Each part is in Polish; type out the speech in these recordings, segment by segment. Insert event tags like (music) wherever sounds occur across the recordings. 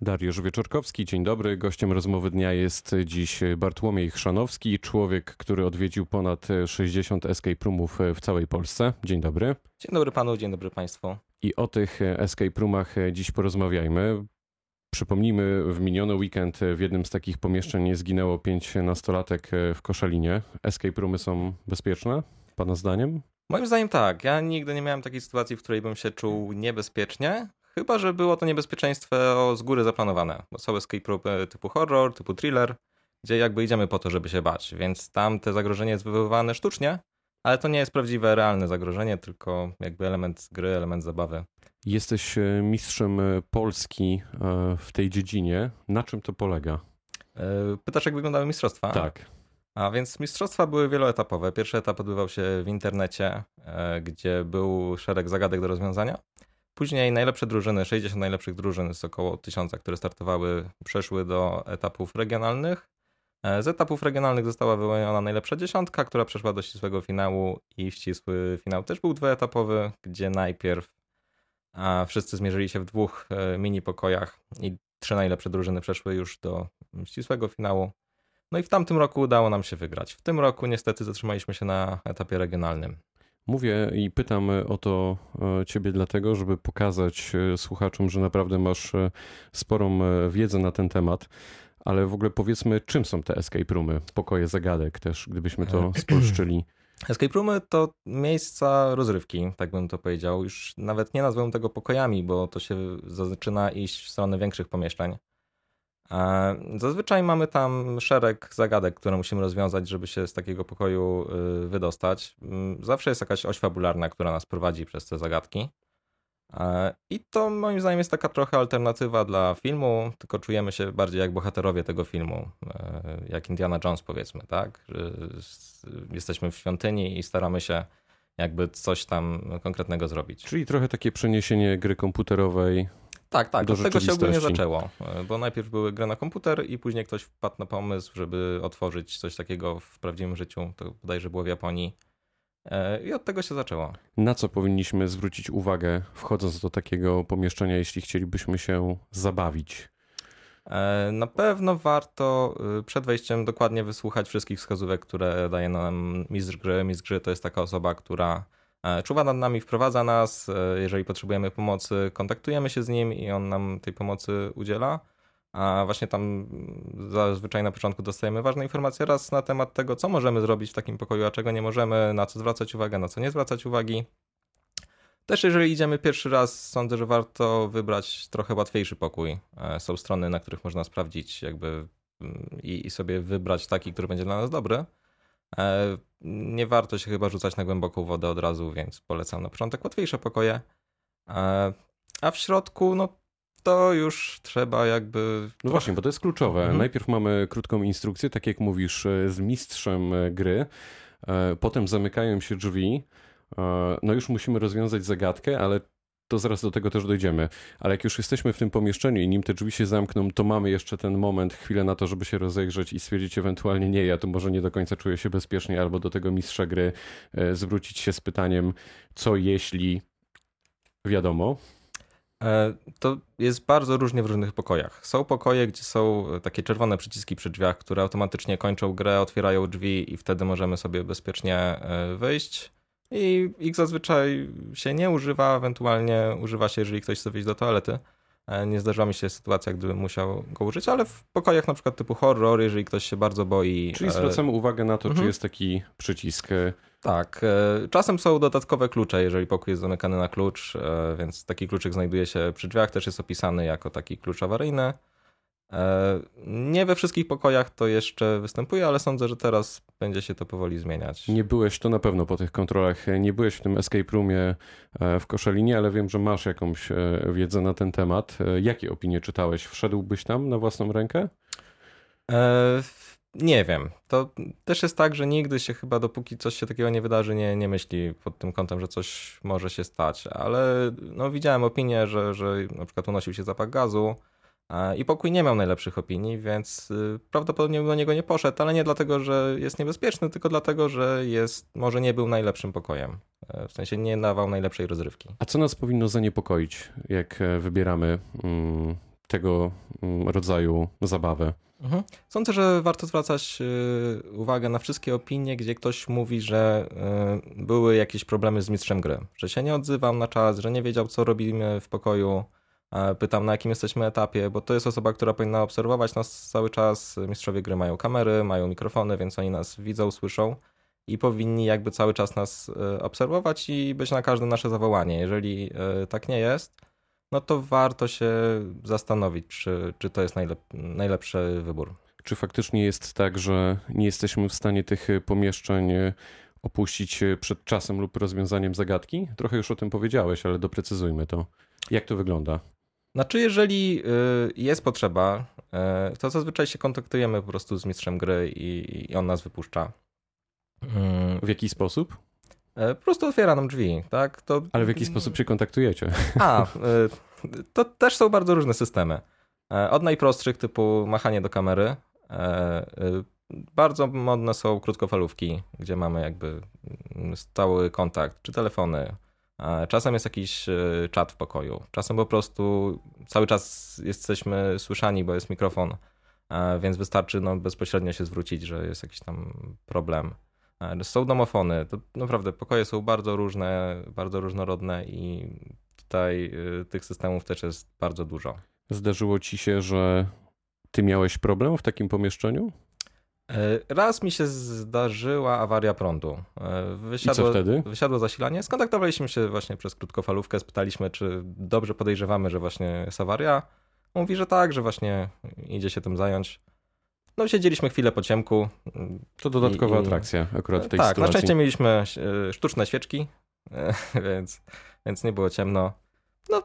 Dariusz Wieczorkowski, dzień dobry. Gościem rozmowy dnia jest dziś Bartłomiej Chrzanowski, człowiek, który odwiedził ponad 60 escape roomów w całej Polsce. Dzień dobry. Dzień dobry panu, dzień dobry państwu. I o tych escape roomach dziś porozmawiajmy. Przypomnijmy, w miniony weekend w jednym z takich pomieszczeń zginęło pięć nastolatek w Koszalinie. Escape roomy są bezpieczne, pana zdaniem? Moim zdaniem tak. Ja nigdy nie miałem takiej sytuacji, w której bym się czuł niebezpiecznie, chyba że było to niebezpieczeństwo z góry zaplanowane. Bo są escape typu horror, typu thriller, gdzie jakby idziemy po to, żeby się bać, więc tam te zagrożenie jest wywoływane sztucznie, ale to nie jest prawdziwe, realne zagrożenie, tylko jakby element gry, element zabawy. Jesteś e, mistrzem e, Polski e, w tej dziedzinie. Na czym to polega? Pytasz, jak wyglądały mistrzostwa? Tak. A więc mistrzostwa były wieloetapowe. Pierwszy etap odbywał się w internecie, gdzie był szereg zagadek do rozwiązania. Później najlepsze drużyny, 60 najlepszych drużyn z około 1000, które startowały, przeszły do etapów regionalnych. Z etapów regionalnych została wyłoniona najlepsza dziesiątka, która przeszła do ścisłego finału i ścisły finał też był dwuetapowy, gdzie najpierw wszyscy zmierzyli się w dwóch e, mini pokojach i trzy najlepsze drużyny przeszły już do ścisłego finału. No i w tamtym roku udało nam się wygrać. W tym roku niestety zatrzymaliśmy się na etapie regionalnym. Mówię i pytam o to e, ciebie dlatego, żeby pokazać e, słuchaczom, że naprawdę masz sporą wiedzę na ten temat. Ale w ogóle powiedzmy, czym są te escape roomy, pokoje zagadek też, gdybyśmy to (clears throat) spolszczyli. Escape roomy to miejsca rozrywki, tak bym to powiedział. Już nawet nie nazwę tego pokojami, bo to się zaczyna iść w stronę większych pomieszczeń. E, zazwyczaj mamy tam szereg zagadek, które musimy rozwiązać, żeby się z takiego pokoju y, wydostać. Mm, zawsze jest jakaś oś fabularna, która nas prowadzi przez te zagadki. E, I to moim zdaniem jest taka trochę alternatywa dla filmu, tylko czujemy się bardziej jak bohaterowie tego filmu, e, jak Indiana Jones powiedzmy, tak? Jesteśmy w świątyni i staramy się jakby coś tam konkretnego zrobić. Czyli trochę takie przeniesienie gry komputerowej. Tak, tak, od tego się ogólnie zaczęło, e, bo najpierw były gry na komputer i później ktoś wpadł na pomysł, żeby otworzyć coś takiego w prawdziwym życiu, to bodajże było w Japonii E, I od tego się zaczęło. Na co powinniśmy zwrócić uwagę, wchodząc do takiego pomieszczenia, jeśli chcielibyśmy się zabawić? E, na pewno warto przed wejściem dokładnie wysłuchać wszystkich wskazówek, które daje nam mistrz gry. Mistrz gry to jest taka osoba, która czuwa nad nami, wprowadza nas. Jeżeli potrzebujemy pomocy, kontaktujemy się z nim i on nam tej pomocy udziela a właśnie tam zazwyczaj na początku dostajemy ważne informacje raz na temat tego, co możemy zrobić w takim pokoju, a czego nie możemy, na co zwracać uwagę, na co nie zwracać uwagi. Też jeżeli idziemy pierwszy raz, sądzę, że warto wybrać trochę łatwiejszy pokój. E, są strony, na których można sprawdzić jakby mm, i, i sobie wybrać taki, który będzie dla nas dobry. E, nie warto się chyba rzucać na głęboką wodę od razu, więc polecam na początek łatwiejsze pokoje. E, a w środku, no to już trzeba jakby. No właśnie, bo to jest kluczowe. Mhm. Najpierw mamy krótką instrukcję, tak jak mówisz, e, z mistrzem gry. Potem zamykają się drzwi. No już musimy rozwiązać zagadkę, ale to zaraz do tego też dojdziemy. Ale jak już jesteśmy w tym pomieszczeniu i nim te drzwi się zamkną, to mamy jeszcze ten moment, chwilę na to, żeby się rozejrzeć i stwierdzić ewentualnie nie, ja tu może nie do końca czuję się bezpiecznie, albo do tego mistrza gry zwrócić się z pytaniem, co jeśli wiadomo. E, to jest bardzo różnie w różnych pokojach. Są pokoje, gdzie są takie czerwone przyciski przy drzwiach, które automatycznie kończą grę, otwierają drzwi i wtedy możemy sobie bezpiecznie e, wyjść. I ich zazwyczaj się nie używa, ewentualnie używa się, jeżeli ktoś chce wyjść do toalety. E, nie zdarzyła mi się sytuacja, gdybym musiał go użyć, ale w pokojach na przykład typu horror, jeżeli ktoś się bardzo boi. Czyli zwracamy uwagę na to, mhm. czy jest taki przycisk tak. E, czasem są dodatkowe klucze, jeżeli pokój jest zamykany na klucz, e, więc taki kluczyk znajduje się przy drzwiach, też jest opisany jako taki klucz awaryjny. E, nie we wszystkich pokojach to jeszcze występuje, ale sądzę, że teraz będzie się to powoli zmieniać. Nie byłeś to na pewno po tych kontrolach, nie byłeś w tym escape roomie w Koszalinie, ale wiem, że masz jakąś wiedzę na ten temat. Jakie opinie czytałeś? Wszedłbyś tam na własną rękę? E nie wiem. To też jest tak, że nigdy się chyba, dopóki coś się takiego nie wydarzy, nie, nie myśli pod tym kątem, że coś może się stać. Ale no, widziałem opinię, że, że na przykład unosił się zapach gazu i pokój nie miał najlepszych opinii, więc y, prawdopodobnie do niego nie poszedł, ale nie dlatego, że jest niebezpieczny, tylko dlatego, że jest, może nie był najlepszym pokojem. E, w sensie nie dawał najlepszej rozrywki. A co nas powinno zaniepokoić, jak e, wybieramy mm, tego mm, rodzaju zabawy. Mhm. Sądzę, że warto zwracać y, uwagę na wszystkie opinie, gdzie ktoś mówi, że y, były jakieś problemy z mistrzem gry, że się nie odzywam na czas, że nie wiedział, co robimy w pokoju. Pytam, na jakim jesteśmy etapie, bo to jest osoba, która powinna obserwować nas cały czas. Mistrzowie gry mają kamery, mają mikrofony, więc oni nas widzą, słyszą i powinni jakby cały czas nas y, obserwować i być na każde nasze zawołanie. Jeżeli tak nie jest, no to warto się zastanowić, czy, czy to jest najlep najlepszy wybór. Czy faktycznie jest tak, że nie jesteśmy w stanie tych pomieszczeń opuścić przed czasem lub rozwiązaniem zagadki? Trochę już o tym powiedziałeś, ale doprecyzujmy to. Jak to wygląda? Znaczy, jeżeli y, jest potrzeba, y, to zazwyczaj się kontaktujemy po prostu z mistrzem gry i, i on nas wypuszcza. W jaki sposób? E, po prostu otwiera nam drzwi, tak? To... Ale w jaki sposób się kontaktujecie? (laughs) A, e, to też są bardzo różne systemy. E, od najprostszych typu machanie do kamery. Bardzo modne są krótkofalówki, gdzie mamy jakby stały kontakt, czy telefony. Czasem jest jakiś czat w pokoju. Czasem po prostu cały czas jesteśmy słyszani, bo jest mikrofon, więc wystarczy no, bezpośrednio się zwrócić, że jest jakiś tam problem. Są domofony. To naprawdę pokoje są bardzo różne, bardzo różnorodne i tutaj tych systemów też jest bardzo dużo. Zdarzyło ci się, że ty miałeś problem w takim pomieszczeniu? E, raz mi się zdarzyła awaria prądu. Wysiadło, I co wtedy? Wysiadło zasilanie. Skontaktowaliśmy się właśnie przez krótkofalówkę, spytaliśmy, czy dobrze podejrzewamy, że właśnie jest awaria. Mówi, że tak, że właśnie idzie się tym zająć. No siedzieliśmy chwilę po ciemku. To dodatkowa i, atrakcja akurat w tej tak, sytuacji. Tak, na szczęście mieliśmy e, sztuczne świeczki, (laughs) więc, więc nie było ciemno. No,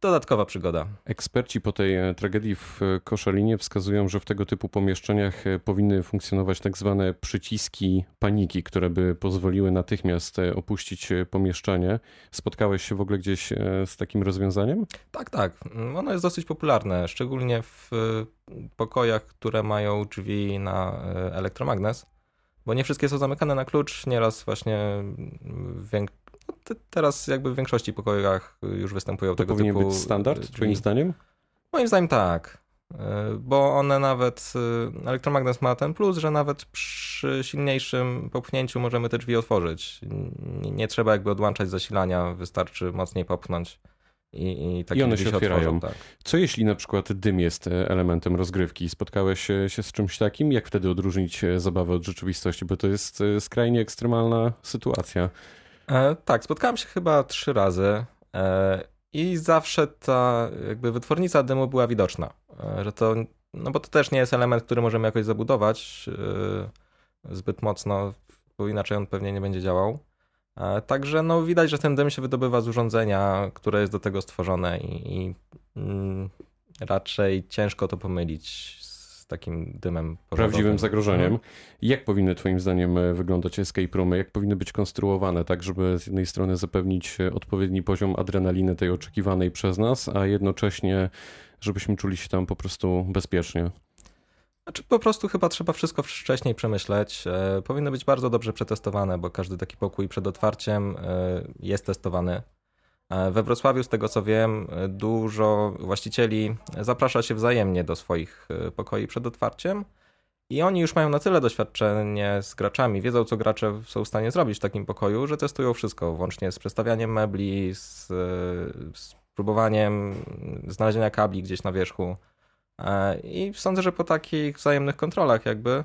dodatkowa przygoda. Eksperci po tej e, tragedii w Koszalinie wskazują, że w tego typu pomieszczeniach e, powinny funkcjonować tak zwane przyciski paniki, które by pozwoliły natychmiast e, opuścić pomieszczenie. Spotkałeś się w ogóle gdzieś z takim rozwiązaniem? Tak, tak. Mm, ono jest dosyć popularne, szczególnie w pokojach, które mają drzwi na elektromagnes, bo nie wszystkie są zamykane na klucz. Nieraz właśnie mm, teraz jakby w większości pokojach już występują to tego powinien być standard, drzwi. twoim zdaniem? Moim zdaniem tak. E, bo one nawet, e, elektromagnes ma ten plus, że nawet przy silniejszym popchnięciu możemy te drzwi otworzyć. Nie, nie trzeba jakby odłączać zasilania, wystarczy mocniej popchnąć. I, i, I one się otwierają. tak. Co jeśli na przykład dym jest e, elementem rozgrywki? Spotkałeś się z czymś takim? Jak wtedy odróżnić zabawę od rzeczywistości? Bo to jest skrajnie ekstremalna sytuacja. E, tak, spotkałem się chyba trzy razy e, i zawsze ta jakby wytwornica dymu była widoczna, e, że to, no bo to też nie jest element, który możemy jakoś zabudować e, zbyt mocno, bo inaczej on pewnie nie będzie działał. E, także no widać, że ten dym się wydobywa z urządzenia, które jest do tego stworzone i, i mm, raczej ciężko to pomylić z takim dymem pożarowym. Prawdziwym zagrożeniem. Mhm. Jak powinny twoim zdaniem e, wyglądać escape roomy? Jak powinny być konstruowane tak, żeby z jednej strony zapewnić e, odpowiedni poziom adrenaliny tej oczekiwanej przez nas, a jednocześnie żebyśmy czuli się tam po prostu bezpiecznie? Znaczy po prostu chyba trzeba wszystko wcześniej przemyśleć. E, powinno być bardzo dobrze przetestowane, bo każdy taki pokój przed otwarciem jest testowany. E, we Wrocławiu, z tego co wiem, dużo właścicieli zaprasza się wzajemnie do swoich e, pokoi przed otwarciem. I oni już mają na tyle doświadczenie z graczami, wiedzą co gracze są w stanie zrobić w takim pokoju, że testują wszystko, włącznie z przestawianiem mebli, z, e, z próbowaniem znalezienia kabli gdzieś na wierzchu. I sądzę, że po takich wzajemnych kontrolach jakby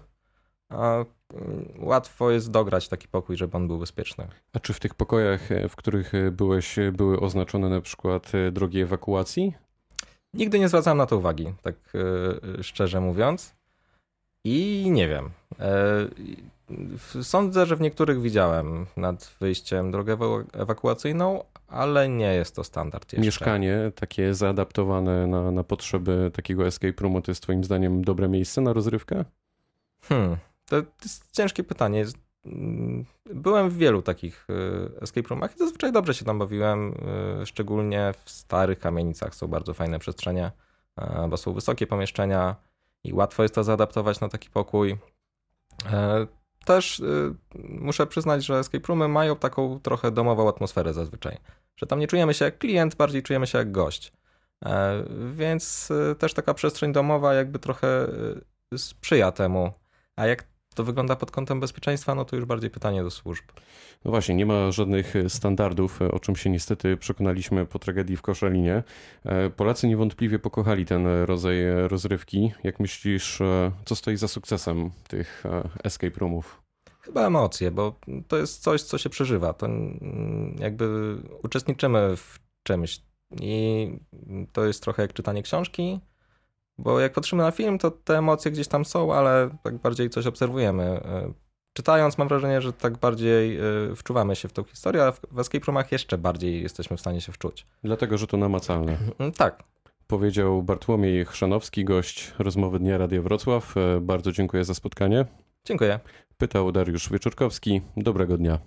łatwo jest dograć taki pokój, żeby on był bezpieczny. A czy w tych pokojach, e, w których e, byłeś, e, były oznaczone na przykład drogi ewakuacji? Nigdy nie zwracałem na to uwagi, tak szczerze mówiąc. I nie wiem. Sądzę, że w niektórych widziałem nad wyjściem drogę ewakuacyjną, ale nie jest to standard jeszcze. Mieszkanie takie zaadaptowane na, na potrzeby takiego escape roomu to jest twoim zdaniem dobre miejsce na rozrywkę? Hmm, to jest ciężkie pytanie. Mm, byłem w wielu takich y, escape roomach i zazwyczaj dobrze się tam bawiłem, y, szczególnie w starych kamienicach są bardzo fajne przestrzenie, bo są wysokie pomieszczenia i łatwo jest to zaadaptować na taki pokój. E, też y, muszę przyznać, że escape roomy mają taką trochę domową atmosferę zazwyczaj, że tam nie czujemy się jak klient, bardziej czujemy się jak gość. E, więc e, też taka przestrzeń domowa jakby trochę e, sprzyja temu. A jak to wygląda pod kątem bezpieczeństwa, no to już bardziej pytanie do służb. No właśnie, nie ma żadnych standardów, o czym się niestety przekonaliśmy po tragedii w Koszalinie. Polacy niewątpliwie pokochali ten rodzaj rozrywki. Jak myślisz, co stoi za sukcesem tych escape roomów? Chyba emocje, bo to jest coś, co się przeżywa. To jakby uczestniczymy w czymś i to jest trochę jak czytanie książki, bo jak patrzymy na film, to te emocje gdzieś tam są, ale tak bardziej coś obserwujemy. E, czytając mam wrażenie, że tak bardziej e, wczuwamy się w tą historię, a w escape roomach jeszcze bardziej jesteśmy w stanie się wczuć. Dlatego, że to namacalne. Mm, tak. Powiedział Bartłomiej Chrzanowski, gość rozmowy Dnia Radia Wrocław. E, bardzo dziękuję za spotkanie. Dziękuję. Pytał Dariusz Wieczorkowski. Dobrego dnia.